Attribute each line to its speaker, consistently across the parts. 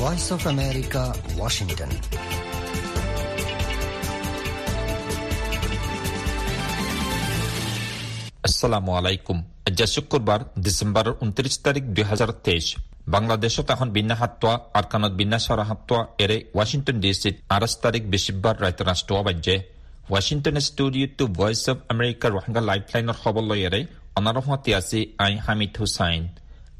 Speaker 1: Voice of America Washington
Speaker 2: আসসালামু আলাইকুম আজ শুক্রবার ডিসেম্বর উনত্রিশ তারিখ দুই হাজার তেইশ। বাংলাদেশত এখন বিন্যা হাত্তোৱা আৰকানত বিন্যা চৰা হাত্তোৱা এৰে ৱাশ্বিংটন ডি চিত আঠাইছ তাৰিখ বৃহস্পতিবাৰ ৰাইত ৰাষ্ট্ৰীয় বাজ্যে ৱাশ্বিংটন ষ্টুডিঅ'টো ভইচ অৱ আমেৰিকাৰ ৰোহিংগা লাইফলাইনৰ খবৰ লৈ এৰে অনাৰমতি আছে আই হামিদ হুছাইন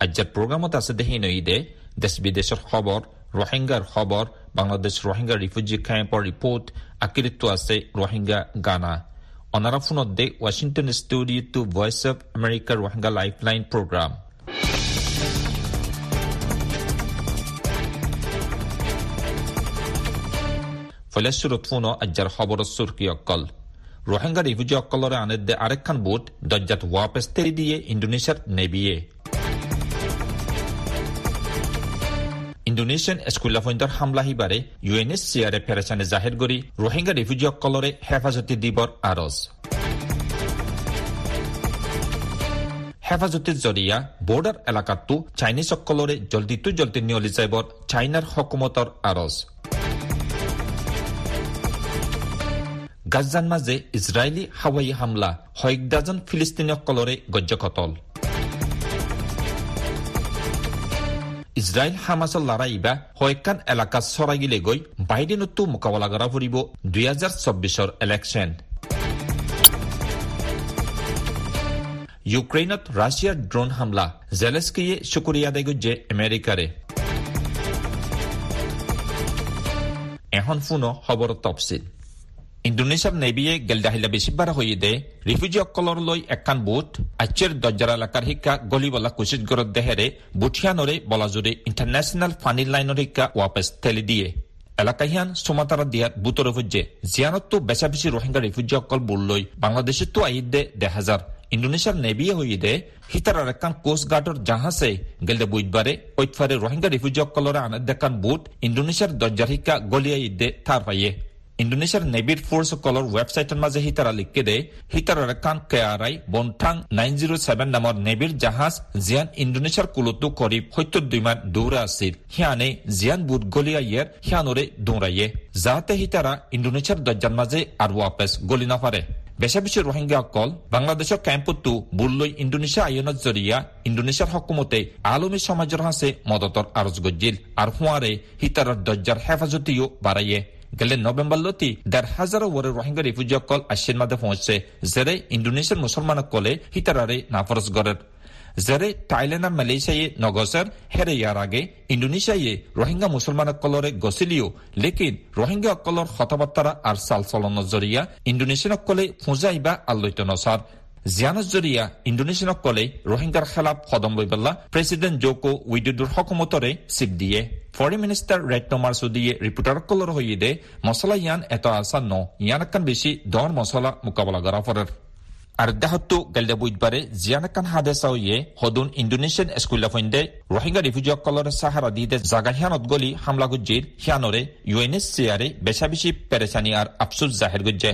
Speaker 2: আজ্যাৰ প্ৰগ্ৰামত আছে দেহি নঈদে দেশ বিদেশৰ খবৰ ৰোহিংগাৰ খবৰ বাংলাদেশ ৰোহিংগা ৰিফিউজি কেম্পৰ ৰিপৰ্ট আকিৰিত্ব আছে ৰোহিংগা গানা। অনারা ফোনতে Washington studio to voice of আমেরিকার রোহিঙ্গা লাইফলাইন প্রোগ্রাম ফলেশ্বরত ফোনো আজ্জার খবর সুরকি অকল রোহিঙ্গা রিফিউজি অকলরে আনেদে আরেকখান বুট দজ্জাত ওয়াপেস তেরি দিয়ে ইন্দোনেশিয়ার নেবিয়ে। ইণ্ডোনেছিয়ান স্কুলাফইন্টৰ হামলা সিবাৰে ইউ এন এছ চি আৰে ফেৰেচানে জাহিৰ কৰি ৰোহিংগা ৰিফিউজিসকলৰে হেফাজতি দিবৰ আৰজ হেফাজতিৰ জৰিয়া বৰ্ডাৰ এলেকাটো চাইনিজসকলৰে জল্দিটো জল্দি নিয়লি যাবৰ চাইনাৰ হকুমতৰ আৰজ গাজান মাজে ইজৰাইলী হাৱাই হামলা হয়দাজন ফিলিস্তিনীসকলৰে গজ্যকতল ইজৰাইল হামাছৰ লৰাইবা হয়কান এলেকা চৰাইগিলে গৈ বাইডেনতো মোকাবিলা কৰা দুই হাজাৰ চৌবিছৰ ইলেকশ্যন ইউক্ৰেইনত ৰাছিয়াৰ ড্ৰোন হামলা জেলেস্কিয়ে চুকুৰি আদায় কৰিছে আমেৰিকাৰে। এখন ফোনো খবৰ তপচিল ইণ্ডোনেছিয়াৰ নেভিয়ে গেলদাহিলা বেছিবাৰ হৈয়ে ৰিফিউজিসকললৈ এখন বুট আচ্যেৰ দৰ্জাৰ এলেকাৰ শিক্ষা, গলিবলা কুচিতগড়ত দেহেৰে বুঠিয়ানৰে বলাজুৰি ইণ্টাৰনেশ্যনেল ফানী লাইনৰ শিক্ষা ৱাপেছ ঠেলি দিয়ে। এলেকাহিয়ান চুমাতাৰা দিয়াত বুটৰ ফুজে জিয়ানতো বেচা বেছি ৰোহিংগা ৰিফিউজিসকল বুললৈ বাংলাদেশতো আহি দে দেহাজাৰ। ইণ্ডোনেছিয়াৰ নেভিয়ে হৈয়ে দে সীতাৰাৰ এখন কোষ্ট গাৰ্ডৰ জাহাজে গেলদে বুধবাৰে, ঐতফাৰে ৰোহিংগা ৰিফিউজিসকলৰে আন দেখান বুট ইণ্ডোনেছিয়াৰ দৰ্জাৰ শিক্ষা গলিয়াই দে থাৰ পায়ে ইণ্ডোনেছিয়াৰ নেভিৰ ফৰ্চসকলৰ ৱেবছাইটৰ মাজে সীতাৰা লিখি দে সীতাৰাৰ কান কেয়াৰাই বনঠাং নাইন জিৰ' ছেভেন নামৰ নেভিৰ জাহাজ জিয়ান ইণ্ডোনেছিয়াৰ কুলতো কৰি দুই মান দৌৰা আছিল। সিয়ানে জিয়ান বুট গলিয়াইয়েৰ সিয়ানৰে দৌৰাইয়ে। যাতে সীতাৰা ইণ্ডোনেছিয়াৰ দৰ্জাৰ মাজে আৰু ৱাপেছ গলি নাপাৰে। বেচা বেছি ৰোহিংগাসকল বাংলাদেশৰ কেম্পতো বুললৈ ইণ্ডোনেছিয়া আইনৰ জৰিয়া ইণ্ডোনেছিয়াৰ হকুমতে আলমী সমাজৰ হাঁচে মদতৰ আৰজ গজিল। আৰু সোঁৱাৰে সীতাৰাৰ দৰ্জাৰ হেফাজতিও বাঢ়াইয়ে। গেলে নৱেম্বৰলৈকে ডেৰ হাজাৰৰ ওৰে ৰোহিংগা ৰিফিউজিসকল আশ্বিন মাদে পहुঁচছে যেৰে ইণ্ডোনেছিয়াৰ মুছলমানসকলে সীতাৰাৰে নাফৰজ গড়েৰ যেৰে থাইলেণ্ড আৰু মালয়েছিয়াই নগছৰ হেৰে ইয়াৰ আগে ইণ্ডোনেছিয়াই ৰোহিংগা মুছলমানসকলৰে গছিলিও লেকিন ৰোহিংগাসকলৰ কথা বাৰ্তা আৰু চাল চলনৰ জৰিয়া ইণ্ডোনেছিয়ানসকলে ফুজাই বা আল্লৈত নচাৰ জিয়ানৰ জৰিয়া ইণ্ডোনেছিয়ানসকলে ৰোহিংগাৰ খেলাপ কদম লৈ পেলা প্ৰেছিডেণ্ট জোকো উইডুডুৰ হকুমতৰে চিপ দিয়ে। ফৰেন মিনিষ্টাৰ ৰেট্ট মাৰ্চুদিয়ে ৰিপৰ্টাৰসকলৰ হৈয়ে মছলা ইয়ান এটা আছা ন। ইয়ান একান বেছি দৰ মছলা মোকাবিলা কৰা ফৰৰ আৰু দেশতো গেলদে বুধবাৰে জিয়ানাকান হাদেচাউয়ে সদুন ইণ্ডোনেছিয়ান স্কুলাফইণ্ডে ৰোহিংগা ৰিফিউজিসকলৰ চাহাৰা দি জাগা সিয়ানত গলি হামলা গুজিৰ। সিয়ানৰে ইউ এন এছ চি আৰে বেচা বেছি পেৰেচানি আৰু আফচোচ জাহিৰ গুজে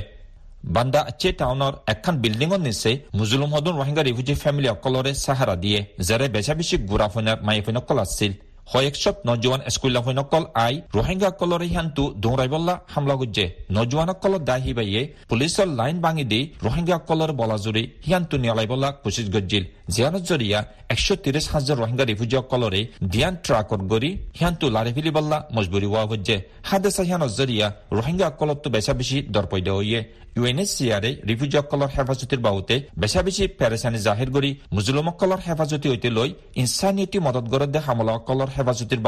Speaker 2: বান্দা আচে টাউনৰ এখন বিল্ডিঙৰ নিচে মুজুলুম সদন ৰোহিংগা ৰিফিউজি ফেমিলি অকলৰে চাহাৰা দিয়ে। যাৰে বেচা বেছি গুড়া ফৈনাৰ মায়ে ফৈনকল আছিল। কয়েকশত নজোৱান স্কুলাফৈনকল আই ৰোহিংগাসকলৰে সিয়ানটো দৌৰাইবল্লা হামলা গুজে নজোৱানসকলৰ দায় হিবাইয়ে পুলিচৰ লাইন ভাঙি দি ৰোহিংগাসকলৰ বলাজুৰি সিয়ানটো নিয়লাইবল্লা কোচিছ গজিল জিয়ানত জৰিয়া একশ ত্ৰিশ হাজাৰ ৰোহিংগা ৰিফিউজিসকলৰে দিয়ান ট্ৰাকত গৰি সিয়ানটো লাৰি ফেলিবল্লা মজবুৰি হোৱা গজে হাদেচা সিয়ানত জৰিয়া ৰোহিংগাসকলতো বেচা বেছি দৰপৈদা হৈয়ে আৰে ৰিফিউজিসকলৰ হেফাজতিৰ বাহুতে বেচা বেছি পেৰেচানি জাহিৰ কৰি মুজলুমসকলৰ হেফাজতি সৈতে লৈ ইনচানিয়তি মদত গৰদে হামলাসকলৰ হেফাজতিৰ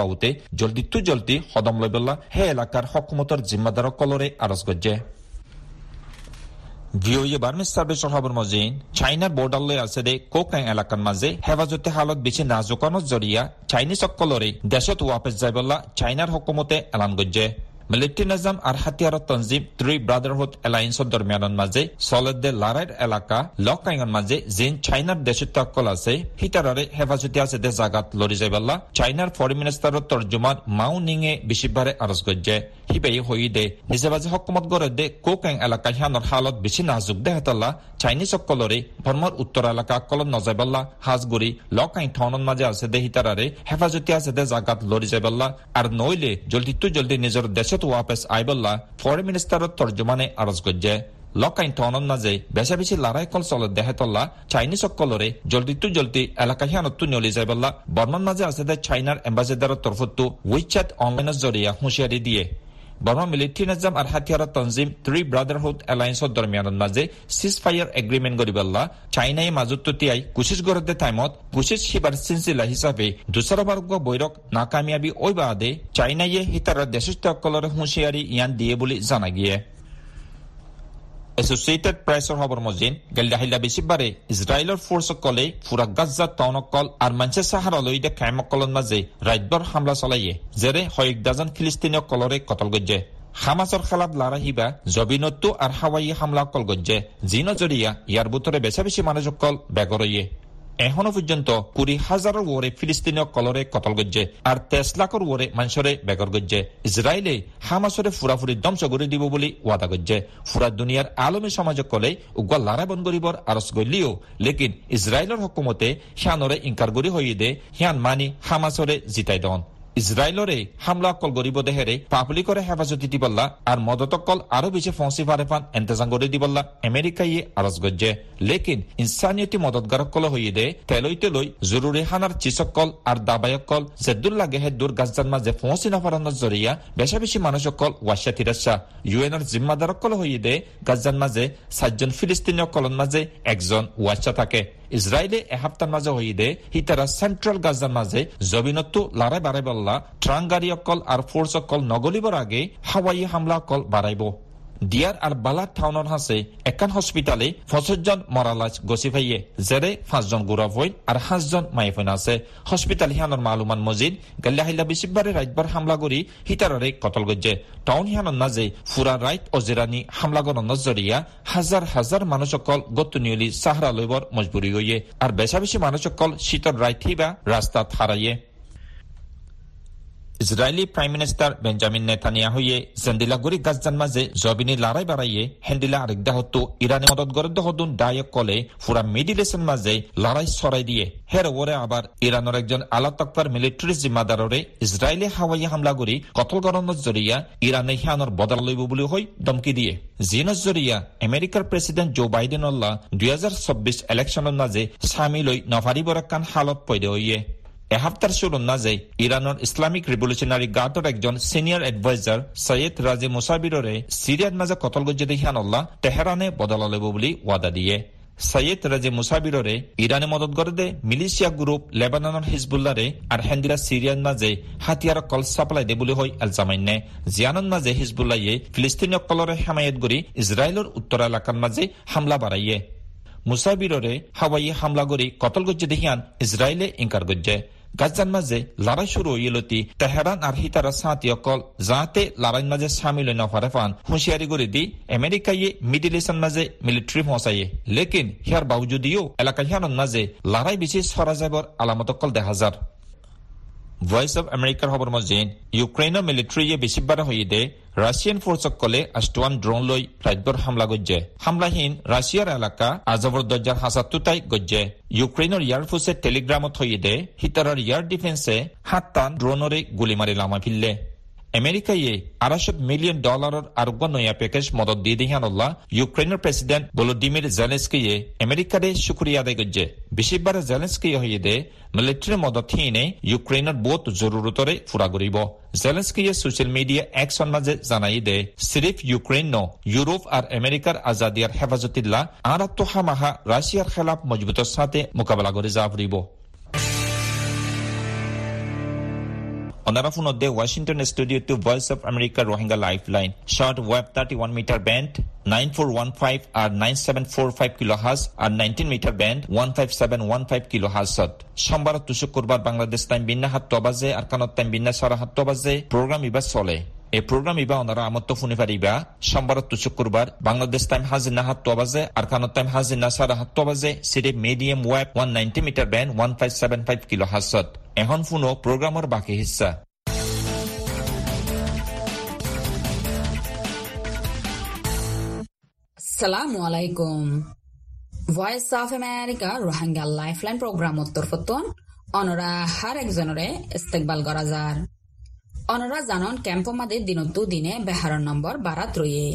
Speaker 2: জলদি তু জলদি সদম লৈ পেলা সেই এলেকাৰ হকুমতৰ জিম্মাদাৰসকলৰে আৰজ গজ্জে। বাৰ্মিজ খবৰ মজিন, চাইনাৰ বৰ্ডাৰলৈ এলেকাৰ মাজে হেফাজতে হালত বেছি নাজুকানৰ জৰিয়া চাইনিজসকলৰে দেশত ৱাপেছ যাই পেলা চাইনাৰ সকুমতে এলান গজে মিলিটাৰী নিজাম আৰু হাতিয়াৰৰ তঞ্জিম ত্রি ব্ৰাদাৰহুড এলায়েন্সৰ দৰমিয়ানৰ মাজে সলদ্দে লারাইর এলাকা লকাইঙৰ মাজে যেন চাইনাৰ দেশত্যাসকল আছে, সীতাৰাৰে হেফাজতে আছে দে জাগাত লৰি যাইবাল্লা চাইনার ফরেন মিনিস্টার তৰ্জুমান মাও নিঙে বেছিবাৰে আরজ গজ্জে। হিবাই হই দে নিজে বাজে হকুমত গড়ে দে কোকেং এলাকা হিয়ানোর হালত বেশি নাজুক দে হেতল্লা চাইনিজ সকলরে বর্মার উত্তর এলাকা কলম নজাইবাল্লা হাজগুড়ি লকাই ঠনন মাঝে আছে দে হিতারারে হেফাজতি আছে দে জাগাত লড়ি যাইবাল্লা আর নইলে জলদি তু জলদি নিজের দেশত ওয়াপেস আইবাল্লা ফরেন মিনিস্টারত তর্জমানে আরজ গজ্জে লকাইন টনন নাজে বেচা বেশি লারাই কল চলত দেহে তল্লা চাইনিজ সকলরে জলদি তু জলদি এলাকা হিয়ানতো নলি যাইবাল্লা বর্মান মাঝে আছে দে এম্বাসেডারের তরফতো উইচ্যাট অনলাইনের জরিয়া হুঁশিয়ারি দিয়ে বর্মা মিলিটারি নিজাম আৰু হাতিয়ার তঞ্জিম থ্রি ব্ৰাদাৰহুড এলায়েন্সৰ দৰমিয়ানৰ মাজে চিজ ফায়াৰ এগ্ৰিমেণ্ট কৰিবল্লা চাইনাই মাজত তিয়াই কুচিজ গড়তে টাইমত শিবাৰ চিলচিলা হিচাপে দুচৰবাৰ্গ বৈৰক নাকামিয়াবি ঐ চাইনায়ে হিতাৰৰ দেশস্থসকলৰ হুঁচিয়াৰি ইয়ান দিয়ে বুলি জনা গিয়ে। এছচিয়েটেড প্ৰেছৰ খবৰ মজিন গেলদাহিলা বেছিবাৰে ইজৰাইলৰ ফৰ্চসকলে ফুৰা গাজা টাউনকল আৰু মাঞ্চে চাহাৰলৈ দে কায়মসকলৰ মাজে ৰাজ্যৰ হামলা চলায়ে যেৰে শয়িক ডাজন ফিলিস্তিনীয়সকলৰে কটল গজ্জে। হামাছৰ খেলাত লাৰাহিবা জবিনতো আৰু হাৱাই হামলা অকল গজ্জে। যি নজৰীয়া ইয়াৰ বুটৰে বেচা বেছি মানুহসকল বেগৰয়ে। এখনও পর্যন্ত কুড়ি হাজারের ওরে ফিলিস্তিনীয় কলরে কতল গজ্জে আর তেইশ লাখর ওরে মানুষরে বেগর গজ্জে। ইসরায়েলে হামাসরে ফুরাফুরি ধ্বংস করে দিব বলে ওয়াদা গজ্জে। ফুরা দুনিয়ার আলমী সমাজক কলে উগ্র লারা বন করিবর আরস গলিও। লেকিন ইসরায়েলের হকুমতে হিয়ানরে ইনকার গরি হইয়ে দে হিয়ান মানি হামাসরে জিতাই দন ইসরায়েলরে হামলা কল গরিব দেহেরে, পাবলিকরে হেফাজতি দিবল্লা আর মদতকল আরও বেশি ফসি ফারে ফান এন্তেজাম করে দিবল্লা আমেরিকা ইয়ে আরজ গজ্জে লেকিন ইনসানিয়তি মদতগারকল হইয়ে দে, তেলই তেলই জরুরি হানার চিসকল আর দাবায়কল জেদুল্লা গেহে দূর গাজদান মাঝে ফসি নাফারানোর জরিয়া বেশা বেশি মানুষকল ওয়াশা তিরাসা ইউএনর জিম্মাদারকল হইয়ে দে গাজদান মাঝে সাতজন ফিলিস্তিনীয় কলন মাঝে একজন ওয়াশা থাকে। ইসরায়েলে এসপ্তাহ মাঝে হইদে হিতারা সেন্ট্রাল গাজার মাঝে জবিনতো লাৰাই বাড়াই বল্লা ট্রাঙ্গারি অকল আর ফোর্স অকল নগলিবর আগে হাওয়াই হামলা অকল বাড়াইব দিয়ার আর বালার টাউনের হাসে একান হসপিটালে ফসজন মরালাজ গছি ফাইয়ে জেরে পাঁচজন গুড়া ফইন আর সাতজন মাই ফইন আছে। হসপিটাল হিয়ানোর মালুমান মজিদ গাল্লাহিল্লা বেশিবারে রাইতবার হামলা করি হিতাররে কতল গজ্জে টাউন হিয়ানোর নাজে ফুরা রাইত অজেরানি হামলা গণনের জরিয়া হাজার হাজার মানুষ অকল গত্তুনিয়লি সাহারা লইবর মজবুরি হইয়ে আর বেশা বেশি মানুষ অকল শীতর রাইত ইসরায়েলি প্ৰাইম মিনিষ্টাৰ বেঞ্জামিন নেতানিয়াহুয়ে জেন্দিলাগুৰি গাজজান মাজে জবিনী লাৰাই বাৰাইয়ে হেন্দিলা আরেকদাহতো ইরানে মদত গরদ্দ হদুন ডায়ক কলে ফুরা মিডিল ইস্টের মাঝে লড়াই দিয়ে। হের ওরে আবার ইরানের একজন আলা তক্তার মিলিটারি জিম্মাদাররে ইসরায়েলি হাওয়াই হামলা কতল গরণত জরিয়া ইরানে হিয়ানোর বদল লইব বুলি হই দমকি দিয়ে। জিনস জরিয়া আমেরিকার প্রেসিডেন্ট জো বাইডেন অল্লা দুই হাজার চব্বিশ ইলেকশনের মাঝে সামিলৈ নভারিবর কান হালত পৈদে হইয়ে এসপ্তাহ শুরু নাজে ইরানের ইসলামিক রিভলিউশনারি গার্ডর একজন সিনিয়র এডভাইজার সৈয়দ রাজে মুসাবিররে সিরিয়ার মাঝে কতল গজ্জে দেখিয়ানল্লাহ তেহরানে বদলা লব বুলি ওয়াদা দিয়ে। সৈয়দ রাজে মুসাবিররে ইরানে মদত করে দে মিলিশিয়া গ্রুপ লেবাননের হিজবুল্লারে আর হেন্দিরা সিরিয়ার মাঝে হাতিয়ার কল সাপ্লাই দে বুলি হয় এলজামাইনে জিয়ানন মাঝে হিজবুল্লাইয়ে ফিলিস্তিনীয় কলরে হেমায়ত করি ইসরায়েলের উত্তর এলাকার মাঝে হামলা বাড়াইয়ে মুসাবিররে হাওয়াই হামলা করে কতল গজ্জে দেখিয়ান ইসরায়েলে ইনকার গজ্জে গাজান মাঝে লড়াই শুরু হইলতি তেহরান আর হিতারা সাঁতি অকল। যাতে লড়াই মাঝে সামিল নফারে ফান হুঁশিয়ারি করে দি আমেরিকায় মিডিল ইস্টার মাঝে মিলিটারি পৌঁছাইয়ে। লেকিন হিয়ার বাউজুদিও এলাকা হিয়ানোর মাঝে লড়াই বেশি সরা যাবর আলামত অকল দেখা যার। ভয়েস অব আমেরিকার খবর মজিন ইউক্ৰেইনৰ মিলিটাৰীয়ে বেছিবাৰ হৈয়ে ৰাছিয়ান ফৰ্চসকলে আষ্টৱান ড্ৰোন লৈ ৰাজ্যৰ হামলা গজ্জে। হামলাহীন ৰাছিয়াৰ এলেকা আজবৰ দৰ্জাৰ হাঁচাটোতাই গজ্জে। ইউক্ৰেইনৰ ইয়াৰ ফৰ্চে টেলিগ্ৰামত হৈয়ে হিটাৰৰ ইয়াৰ ডিফেন্সে সাতটা ড্ৰোনৰে গুলী মাৰি লামা ফিল্লে মিলিয়ন ডলারের আরোগ্য নয়া প্যাকেজ মদত দিয়ে দিহানল্লাহ ইউক্রেনের প্রেসিডেন্ট ভলোডিমির জেলেন্সকিয়ে আমেরিকারে শুক্রিয়া আদায় করছে বেশিরবার জেলেন্সকিয়ে হয়ে দে মিলিটারি মদত হিনে ইউক্রেনের বহুত জরুরতরে ফুরা করিব জেলেন্সকিয়ে সোশ্যাল মিডিয়া একশন মাঝে জানাই দে সিরিফ ইউক্রেন ন ইউরোপ আর আমেরিকার আজাদিয়ার হেফাজতিল্লা আর মাহা রাশিয়ার খেলাফ মজবুতের সাথে মোকাবেলা করে যা ফুরিব Onarafunode, Washington studio to Voice of America Rohingya Lifeline. Short web 31 meter band 9415 আর 9745 কিলোহাজ আর 19 মিটার ব্যান্ড 15715 কিলোহাজত সোমবার তো শুক্রবার বাংলাদেশ টাইম বিন্না হাত বাজে আর কানত টাইম বিন্না সারা হাত বাজে। প্রোগ্রাম ইবা চলে। এই প্রোগ্রাম ইবা ওনারা আমত্ত শুনি পারিবা সোমবার শুক্রবার বাংলাদেশ টাইম হাজিনা হাত বাজে আর কানত টাইম হাজিনা সারা হাত বাজে। সিরে মিডিয়াম ওয়েব 190 মিটার ব্যান্ড 1575 কিলোহাজত એહોન ફૂનો પ્રોગ્રામર બાકી હિસ્સા
Speaker 3: সালামু আলাইকুম Voice of America Rohingya Lifeline programme উত্তর পত্তন অনরা হার একজনরে ইস্তেকবাল করা যার। অনরা জানন ক্যাম্প মাদে দিনত্ব দিনে বেহারন নম্বর বারাত রয়ে।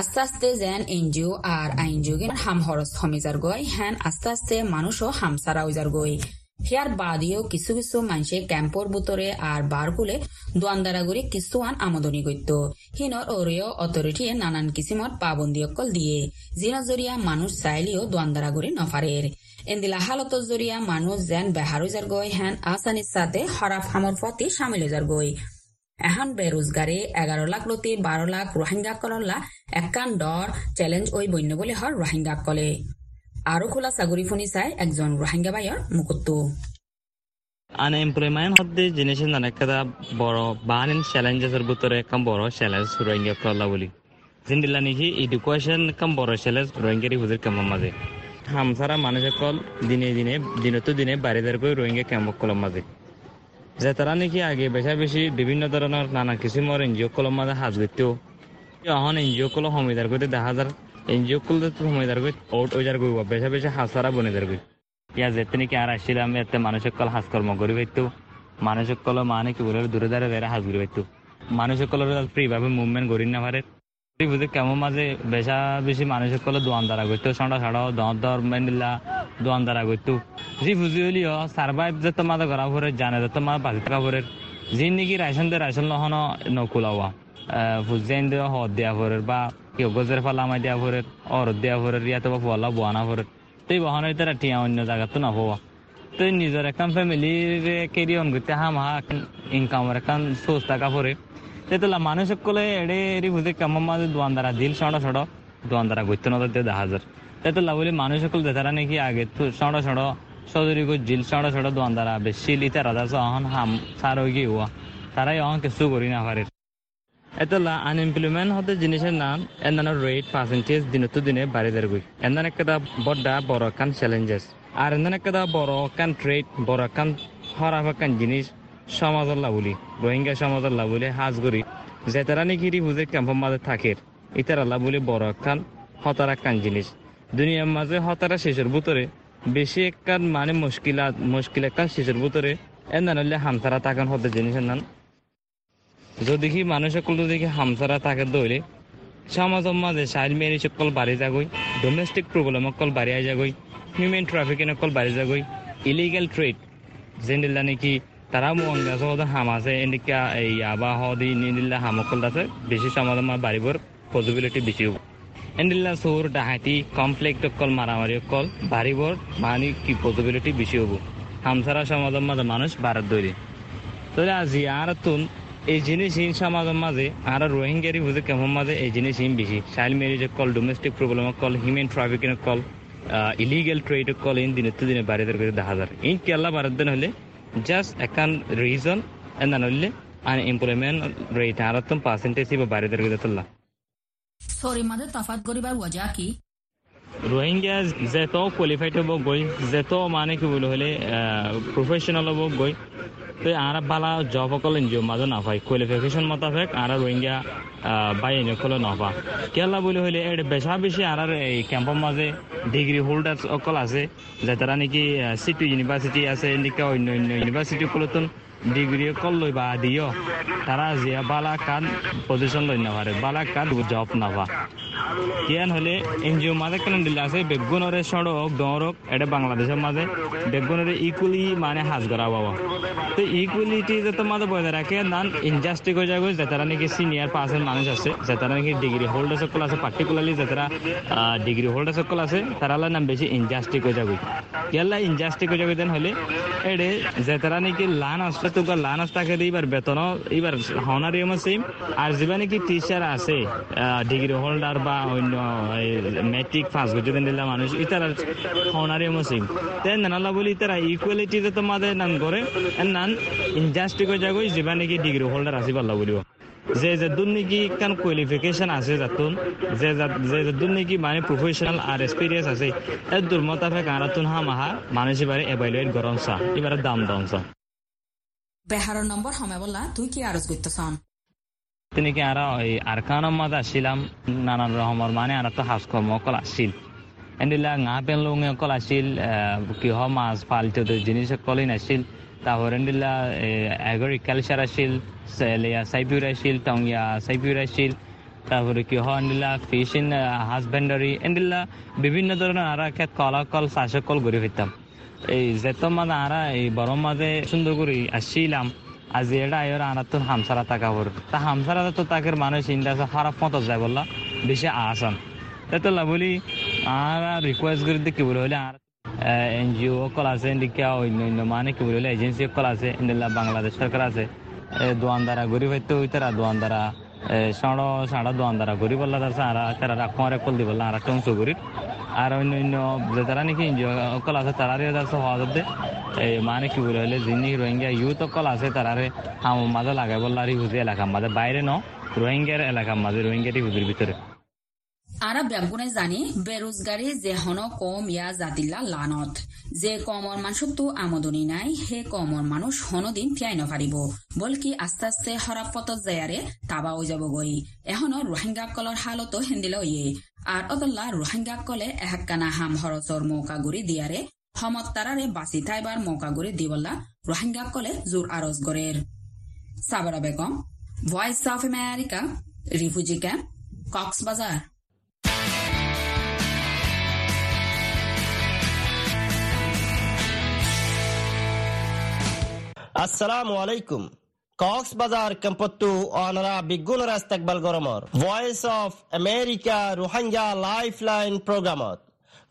Speaker 3: আস্তে আস্তে যেন এনজিও আর আইনজিও হাম হরস হমিজার গই হ্যান আস্তে আস্তে মানুষও হামসারা উজার গই বাদিও কিছু কিছু মানুষে ক্যাম্পর বুতরে আর বারকুলে দোয়ানদারাগুড়ি কিছুয়ান আমদনি গত্য হিনর ওরেও অথরিটিয়ে নানান কিসিমত পাবন্দি অকল দিয়ে। জিন জরিয়া মানুষ চাইলেও দোয়ানদারাগুড়ি নফারের। এন্দিলা হালত জরিয়া মানুষ যেন বেহারুজার গই হ্যান আসানির সাথে হরাফ হামর প্রতি সামিল যার গই এখন বেরোজগারে এগারো লাখ লতি বারো লাখ রোহিঙ্গা কলল্লা একান ডর চ্যালেঞ্জ ওই বন্য বলে হর রোহিঙ্গা কলে। আরও খোলা চাগুরি ফোনি চাই একজন রোহিঙ্গা বাইর মুকুত্তু
Speaker 4: আনএমপ্লয়মেন্ট হদ্দে জিনিস নানাকাদা বড় বাহানিন চ্যালেঞ্জেসের ভিতরে একদম বড় চ্যালেঞ্জ রোহিঙ্গা কল্লা বলি। জিন্দিল্লা নিহি এডুকেশন কাম বড় চ্যালেঞ্জ রোহিঙ্গারি হুজুর কেমন মাঝে। হামসারা মানুষের কল দিনে দিনে দিনতো দিনে বাড়ি দাঁড় করে রোহিঙ্গা কেমন কলম মাঝে। যে তারা নাকি আগে বেশা বেশি বিভিন্ন ধরনের নানা কিসিমর এনজিও কলম মাঝে হাজ করতেও এখন এনজিও কল সমিদার করতে দেখা যার এনজিও কল সমিদার করে। ওট ওইজার করব বেশা বেশি হাসারা বনে করি। ইয়া যেতে নাকি আর আসছিলাম, এতে মানুষের কল হাজকর্ম করি পাইতো মানুষের কল মানে কি বলে দূরে দাঁড়ে দাঁড়ে হাজ করি পাইতো মানুষের কল ফ্রি ভাবে মুভমেন্ট করি না পারে বুঝে কেমন মাঝে বেশা বেশি মানুষের কলে দোয়ান দ্বারা করতো সন্ডা ছাড়াও দর দর মেন্দিল্লা দোয়ান দ্বারা করতো জি বুঝি হলিও সার্ভাইভ যে তোমাদের করা জানে যে তোমার বাজি থাকা পরে যি নাকি রাইসন দে রাইসন লহন নকুলাওয়া। ফুজেন দেওয়া হদ দেওয়া পরে বা কেউ গজের ফালামাই দেওয়া পরে অরদ দেওয়া পরে ইয়াতে বা ফুয়ালা বোয়ানা পরে তো এই বহনের তারা টিয়া অন্য জায়গাতো না হওয়া তো নিজের এখন ফ্যামিলির কেরি অন করতে হাম হা ইনকামের এখন সোর্স থাকা পরে তেতলা মানুষ কলে এড়ে এরি বুঝে কেমন মাঝে দোয়ানদারা দিল, সড় সড় দোয়ানদারা গইতে নদর দিয়ে দেখা যার তেতলা বলি মানুষ সকল দেখারা নাকি আগে তো সড় সড়, সদরি গো জিল, সড় সড় দোয়ানদারা বেশি লিতে রাজা অহন হাম সার হয়ে। গিয়ে তারাই অহন কিছু করি না পারে এতলা আনএমপ্লয়মেন্ট হতে জিনিসের নাম এন্দানোর রেট পার্সেন্টেজ দিনত দিনে বাড়ি দাঁড় গই। এন্দান একটা বড় বড় কান চ্যালেঞ্জেস আর এন্দান একটা বড় কান ট্রেড বড় কান হরাফ কান জিনিস, সমাজের লাভলি রোহিঙ্গা সমাজের লাভলি হাজ করি যে তারা নাকি বুঝে ক্যাম্পের মাঝে থাকে, ইতারা লাভলি বড় একখান হতার একখান জিনিস। দুনিয়ার মাঝে হতারা শেষের ভিতরে, বেশি একখান মানে মুশকিলা মুশকিল একখান শেষের ভিতরে, এন্দান হলে হামসারা তাকান হতে জিনিসের নাম যদি কি মানুষ সকল দেখি হামসারা থাকে দৌড়ে সমাজের মাঝে চাইল্ড ম্যারেজ সকল বাড়ি যাগই ডোমেস্টিক প্রবলেম সকল বাড়ি যাগই হিউম্যান ট্রাফিকিং সকল বাড়ি যাগই ইলিগাল ট্রেড যেনিলা নাকি তারা মুঙ্গা হাম আছে, এনেকা এই আবা হদি নিদিল্লা হামকল আছে বেশি সমাজের মা বাড়িবোৰ পজিবিলিটি বেশি হব। এন্ডিল্লা চোর ডাহাতি কমপ্লেক্ট অকল মারামারি অকল বাড়িবোৰ মানে কি পজিবিলিটি বেশি হব। হামসারা সমাজের মাঝে মানুষ বাড়ার দৈরি তাহলে আজি আর তুন এই জিনিস ইন সমাজের মাঝে আর রোহিঙ্গারি বুঝে কেমন মাঝে এই জিনিস ইন বেশি child marriage call domestic problem call human trafficking call illegal trade call ইন দিনে তো দিনে বাড়িতে করে দেখা যায় ইন কেলা বারের দিন হলে জাস্ট একান রিজন এন্দান হলে আনএমপ্লয়মেন্ট রেট আর তুম পার্সেন্টেজ বা বাড়িতে করে তোলা
Speaker 3: সরি মাদে তফাত করিবার ওয়াজা কি?
Speaker 4: রোহিঙ্গা যেত কোয়ালিফাইড হব গই যেত মানে কি বলে হলে প্রফেশনাল হব গই তো আরা বালা জব অকল এনজিও মাঝে না পাই কোয়ালিফিকেশন মোতাবেক আর রোহিঙ্গা বাই এনে কলে না পা কেলা বলে হইলে এর বেশা বেশি আর এই ক্যাম্পের মাঝে ডিগ্রি হোল্ডার অকল আছে যে তারা নাকি সিটি ইউনিভার্সিটি আছে এদিকে অন্য অন্য ইউনিভার্সিটি কলতন ডিগ্রি কল লই বা দিও। তারা যে বালা কান পজিশন লই না পারে, বালা কান জব না পা। কিয়ান হলে এনজিও মাঝে কেন দিলে আছে, বেগুনরে সড়ক, দরক এটা বাংলাদেশের মাঝে, বেগুনরে ইকুয়ালি মানে হাজ করা বাবা। তো ইকুয়ালিটি যে তোমাদের বজায় রাখে, নান ইনজাস্টিক হয়ে যাবে যে তারা নাকি সিনিয়র পাসের মানুষ আছে, যে তারা নাকি ডিগ্রি হোল্ডার সকল আছে পার্টিকুলারলি যে তারা ডিগ্রি হোল্ডার সকল আছে তারা নাম বেশি ইনজাস্টিক হয়ে যাবে ইয়াল্লা ইনজাস্টিক হয়ে যাবে দেন হলে, এডে যে তারা নাকি লান আসতে তো লান আসতে এবার বেতন, এবার হনার ইয়ম সেম আর যেবা নাকি টিচার আছে ডিগ্রি হোল্ডার বা অন্য মেট্রিক পাস মানুষ, ইতারা হনার ইয়ম সেম নানালা বলি, ইতারা যে তোমাদের নান করে নান নাকি ডিগ্রি হোল্ডার আছে যে যে দুর্নীতি কান কোয়ালিফিকেশন আছে যাতুন যে যে দুর্নীতি মানে প্রফেশনাল আর এক্সপিরিয়েন্স আছে এর দুর্মতাফেক আরাতুন হা মাহা মানুষ এবারে এভালুয়েট গরম চা, এবারে দাম দম চা।
Speaker 3: বেহারর নম্বর হমে বললা, তুই কি আরজ করতেছন
Speaker 4: তিনি কি আরা ওই আরকানের মাঝে আসছিলাম নানান রকমের মানে আরা তো হাস কর্ম অকল আসছিল এন্ডিলা ngা পেন লুং অকল আসছিল কিহ মাছ ফালতু জিনিস অকলই নাছিল। তারপর এন্ডিলা এগ্রিকালচার আসছিল সাইপিউর আসছিল টংয়া সাইপিউর আসছিল তারপরে কি হয় এন্ডিলা ফিশ হাজবেন্ডারি এন্ডিলা বিভিন্ন ধরনের আরা ক্ষেত কলা কল চাষ কল ঘুরে ফিরতাম। এই যেত মানে আরা এই বড় মাঝে সুন্দর করে আসছিলাম আজি এটা আইর আনার তো হামসারা টাকা পর তা হামসারা তো তাকে মানুষ ইন্ডা খারাপ মতো যায় বললা বেশি আসান তো বলি আর রিকোয়েস্ট করে কি বলে হলে আর এনজিও কল আছে এদিকে অন্য অন্য মানে কি বলে এজেন্সি কল আছে ইন্ডিয়া বাংলাদেশ সরকার আছে। দোয়ান দ্বারা গরিব হইতে হইতারা দোয়ানদারা সাড়ো, সাড়া দোয়ানদারা গরিব বললা তার তারা রাখমারে কল দি বললা আর অংশ গরিব আর অন্য অন্য তারা নাকি এনজিও কল আছে, তারারে যাচ্ছে হওয়া দে। এই মানে কি বলে হলে যিনি রোহিঙ্গা ইউথ কল আছে, তারারে হাম মাঝে লাগাই বললা, আর হুজি এলাকার মাঝে বাইরে ন, রোহিঙ্গার এলাকার মাঝে রোহিঙ্গাটি হুজির ভিতরে।
Speaker 3: ব্যাগুনে জানি বেরোজগারি যে হন কম, ইয়া জাতিল্লা লানত। যে কমর মানুষতো আমদনি নাই, হে কমর মানুষ হনদিন তিয়াই নপারিব বলকি আস্তে আস্তে হরাপ পতত যায়ারে তাবাও যাব গই। এখনও রোহিঙ্গা কলর হালতো হেন্দিল ইয়ে। আর অদল্লা রোহিঙ্গা কলে এহাক্কানা হাম হরচর মৌকা গুড়ি দিয়ারে তারারে বাঁচি থাইবার মৌকা গুড়ি দিবল্লা রোহিঙ্গা কলে জোর আরজ গড়ের Sabra Begum Voice of America refugee camp Cox's Bazar
Speaker 5: আসসালামু আলাইকুম। কক্সবাজার কেম্পত্তু অনরা বিগুণরা ইস্তেকবাল গরমর Voice of America Rohingya life line প্রোগ্রামত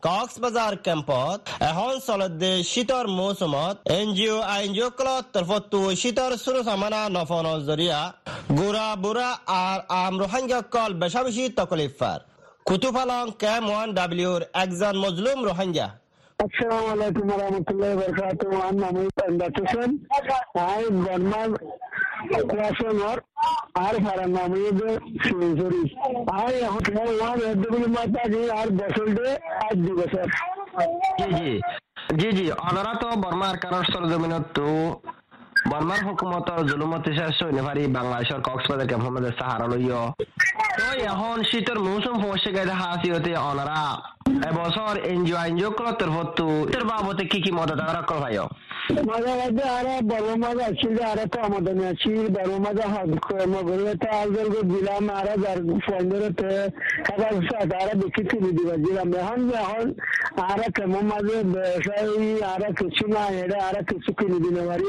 Speaker 5: Cox's Bazar কেম্পত এখন চলতে শীতর মৌসুমত এন জি অ' আইন জি অ' কলত তরফতো শীতর সুরু সামানা নফনৰ জরিয়া গুড়া বুড়া আর আম রোহিঙ্গা কল বেশা বেশি তকলিফার কুতুফালং ক্যাম ওয়ান ডাব্লিউর একজন মজলুম রোহিঙ্গা
Speaker 6: আসসালামু আলাইকুম ওরহামতুল্লাহি ওয়াবারাকাতুহু আমার নাম ইমদাদ হোসেন আই বর্মার কোয়াশনর আর ফারার নাম সুইজরি আই এখন ওয়ান এডব্লিউ মাতা জি আর বছরতে আজ দুই বছর
Speaker 5: জি জি। জি জি। অনারা তো বর্মার কারণ সরজমিনত তো বর্মার হুকুমতর জুলুমত হইনে পারি বাংলাদেশের ক্যাম্পের সাহারা লইয় তো এখন শীতের মৌসুম পৌঁছে গেছে হাসিওতে অনরা। এবছর এনজিও এনজিও কল তরফত এর বাবতে কি কি মদত করা কর ভাইও?
Speaker 6: মাঝে আরে বড় মাঝে আছি যে আরে তো আমাদের আছি বড় মাঝে মগরে তো আজল করে দিলাম, আরে যার সাথে আরে দিলাম। এখন এখন আরে কেমন মাঝে আরে কিছু না এটা আরে কিছু কিনে দিতে পারি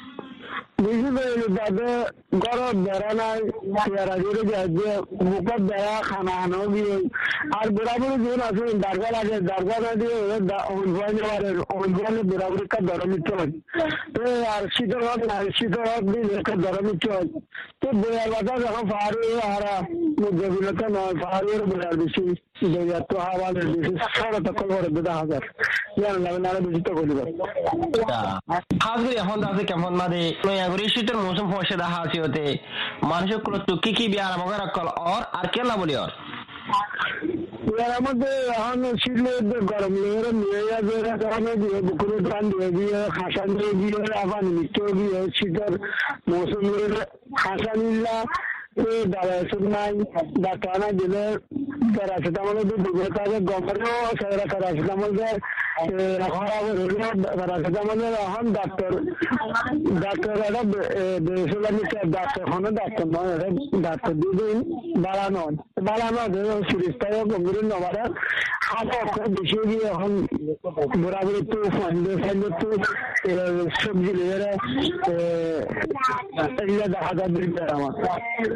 Speaker 5: তকলিফার
Speaker 6: বেশি করে তাতে গরম বেড়া নাই পেয়ারা যায় যে মুখত বেড়া খানা আনো গিয়ে আর বুড়াবুড়ি যেন আছে লাগে দারগা না দিয়ে অনুভয় নেওয়ার অনুভয় বুড়াবুড়ি কাজ ধরো মিটতে হয় তো আর শীতল হক না শীতল হক দিন একটা ধরো মিটতে হয় তো বইয়ার কথা যখন ফাড়ি আর মুদ্রগুলোকে নয় ফাড়ির বইয়ার বেশি বইয়ার তো হাওয়ালের বেশি সাড়ে তকল করে দেখা হাজার তো
Speaker 5: আছে কেমন নয়াগুড়ি শীতের মৌসুম পৌঁছে দেখা আছে মানুষের কল তো কি কি বিয়ার আমাকে কল অর আর কেলা বলি অর।
Speaker 6: এর মধ্যে এখন ছিল গরম লেগে নিয়ে যাবে কারণে দিয়ে বুকুরে প্রাণ দিয়ে দিয়ে হাসা দিয়ে দিয়ে আবার নিত্য দিয়ে শীতের মৌসুম হাসা নিলা দাঁড়ায় নাই ডাক্তার দিলে প্যারাসিটামল দিবে তাকে গমেরও সেরা প্যারাসিটামল দেয়। খারাপ হইলে প্যারাসিটামলের এখন ডাক্তার ডাক্তার এটা বেসলামি ডাক্তার কোনো ডাক্তার নয় এটা ডাক্তার দুদিন বাড়ানো বাড়ানো সিরিজটাও গম্ভীর নবারে হাত অক্ষর বেশি গিয়ে এখন বরাবরি তো ফান্ডে ফান্ডে তো সবজি লেগে দেখা যাবে আমার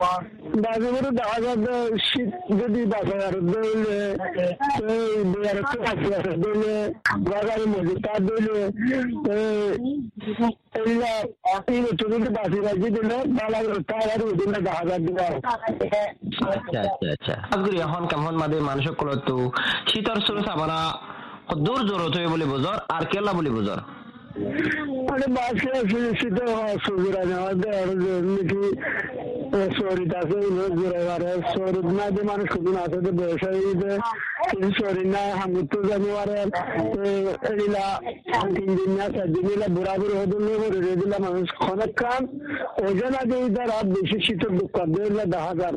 Speaker 6: বাজারে দেখা যাবে শীত যদি আরও আর একটু কাছে আছে তার আর
Speaker 5: আচ্ছা আচ্ছা আচ্ছা। এখন কামখন মাদে মানুহসকলতো শীতৰ চৰু চাবানা দূৰ জোৰত হয় বুলি বুজৰ আৰু কেলা বুলি বুজৰ?
Speaker 6: মানে বাসে শীতে সুবিধা নেওয়া নাকি শরীর আছে জোরে পারে শরীর না যে মানুষ খুবই আছে যে ব্যবসায়ীতে কিছু শরীর নাই হামুত তো জানি পারে এগুলা তিন দিন না চার দিন এলা বুড়া বুড়ি হদুল করে রে দিলা মানুষ অনেক কাম ওজন আগে ইদার আর বেশি শীতের দুঃখ দিলে দেখা যার।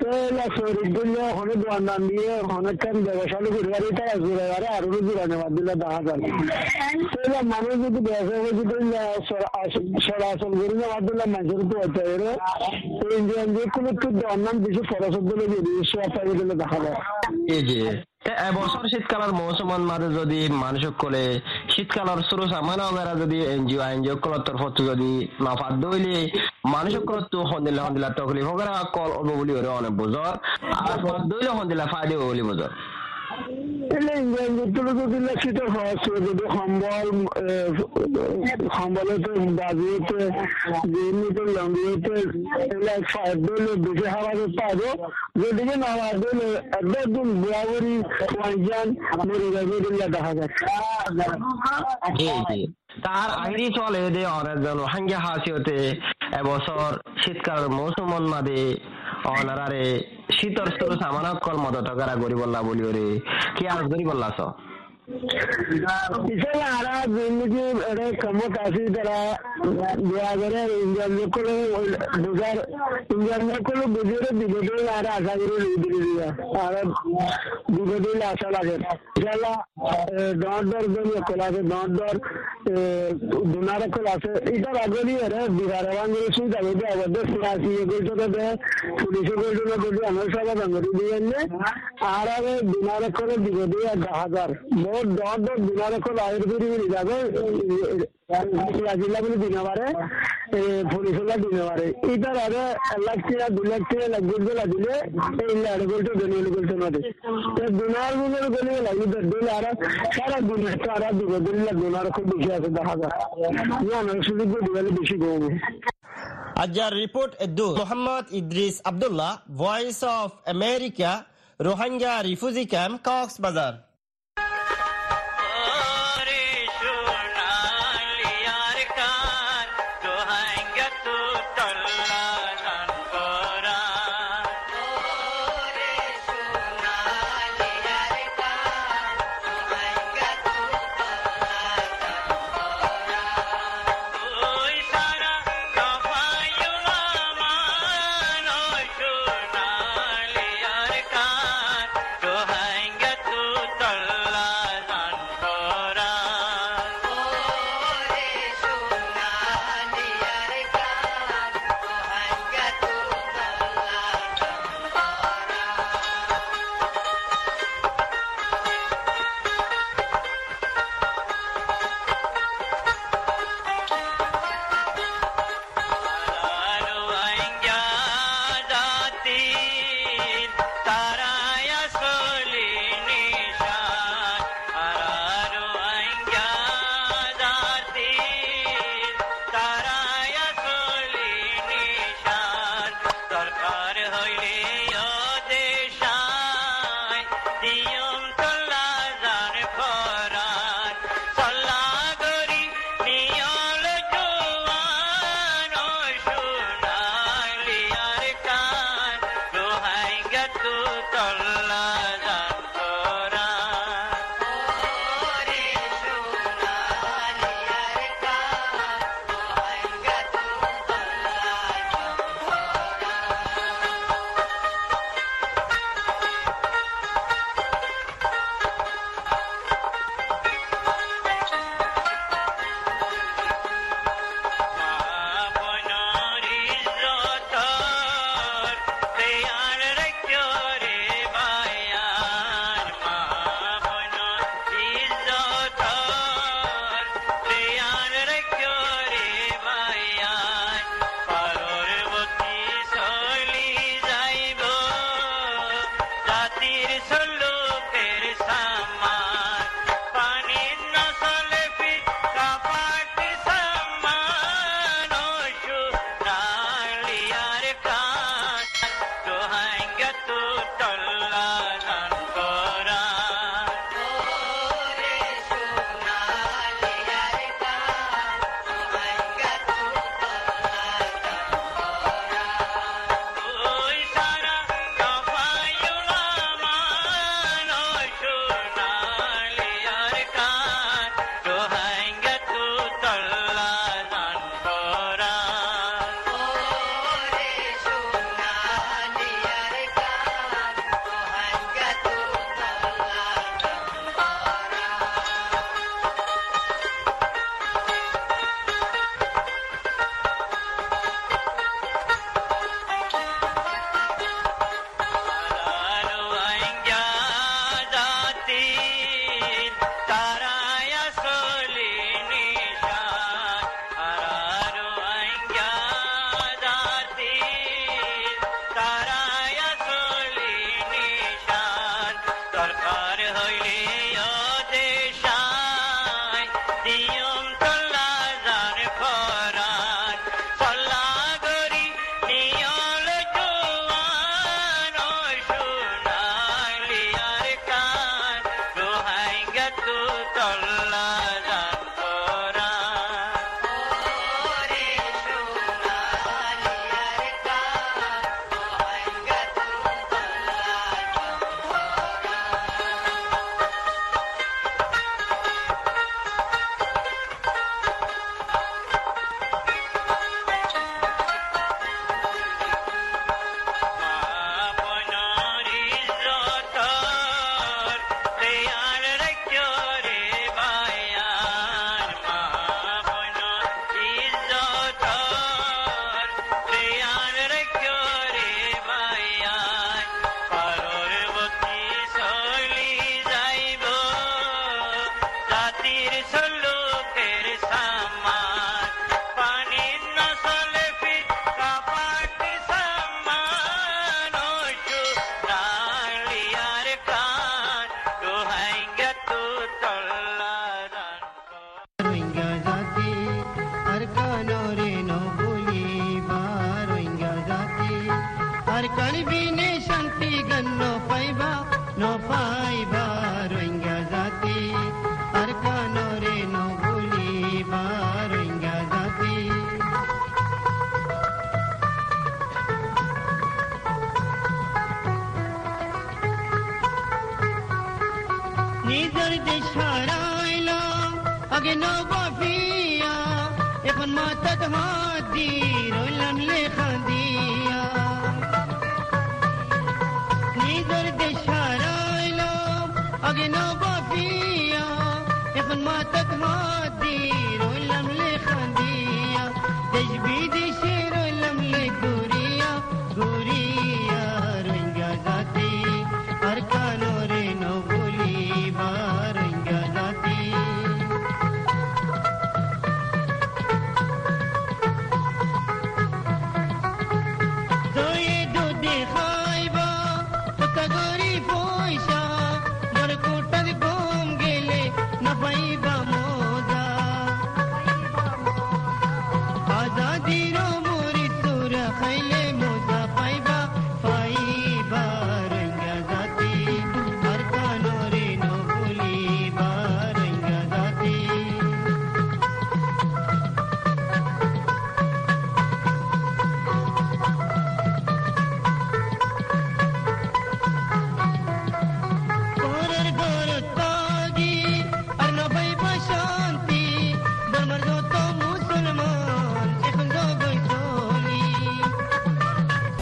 Speaker 6: তো এলা শরীর দিলে ওখানে দোয়ান দান দিয়ে অনেক কাম ব্যবসা করে পারে তারা জোরে পারে আরও জোরা নেওয়া দিলে দেখা যার। তো এলা মানুষ যদি ব্যবসা যদি সরাসরি করে নেওয়া দিলে মানুষের তো হতে ইন্ডিয়ান যে কোনো তো অন্যান্য কিছু ফরাসত দিলে যদি সোয়া দিলে দেখা যায়।
Speaker 5: এই যে তে এবছৰ শীতকালৰ মৌচুমৰ মাজে যদি মানুহসকলে শীতকালৰ চৰু চামানা মেৰা যদি এন জি অ' এন জি অ'সকলৰ তৰফত যদি নাফাত দৈলে মানুহসকলতো সন্দিলা সন্দিলা তকলিফ কল হ'ব বুলি অনেক বুজৰ আৰু দৈলে সন্দিলা ফাইদে হ'ব বুলি বুজৰ
Speaker 6: যদি সম্বল একদম বরাবরই পঞ্চান দেখা যাচ্ছে
Speaker 5: তার আইরি চলে দে অনেকজন হাঙ্গে হাসিওতে এবছর শীতকাল মৌসুমন মাদে অনারারে শীতর সরু সামানা কল মদত করা গরিবল্লা বলি ওরে কি আর গরিবল্লা স
Speaker 6: ইসলা আরা জিন্দগি এরে কমত আসি তারা দোয়া করে ইন্ডিয়ান করে দুজার ইন্ডিয়ান করে বুঝিয়ে বিগত আর আশা করে দিদি দিয়া আর বিগত আশা লাগে ইসলা দর দর জমি কল আছে দর দর দুনারে কল আছে এটার আগলি এরে বিহার বাঙ্গলে সুবিধা হবে আমাদের সিয়াসি এগুলো দে পুলিশে গুলো যদি আমার সবাই বাঙ্গলি দিয়ে আর দুনারে করে বিগত হাজার মোট
Speaker 7: Idris Abdullah Voice of America Rohingya refugee camp Cox's Bazar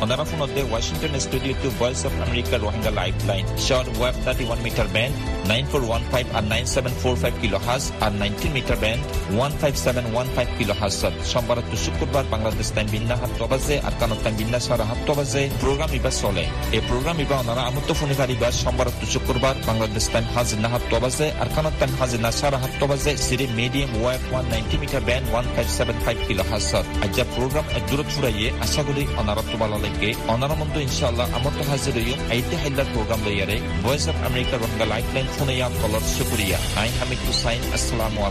Speaker 2: Onara Funode, Washington Studio to Voice of America Rohingya Lifeline. Short web 31 meter band 9415 and 9745 kilohertz and 19 meter band 15715 kilohertz. সোমবার to শুক্রবার Bangladesh time বিন্না হাত বাজে আর কানত time বিন্না সারা হাত বাজে programme ইবা চলে এই programme ইবা ওনারা আমত্ত ফোনিকার ইবা সোমবার to শুক্রবার বাংলাদেশ টাইম হাজিনা হাত বাজে আর কানত টাইম হাজিনা সারা হাত বাজে সিরি medium wave 190 metre band 1575 kilohertz আজ্জা programme দূরত ফুরাইয়ে আশা করি অনারত বালালৈকে অনার মন্দ ইনশাআল্লাহ আমত হাজির হইম আইতে হাইলার programme লইয়ারে voice of America Rohingya lifeline ফোনে ইয়াম কলর শুকরিয়া আই হামিদ হুসাইন আসসালামু আলাইকুম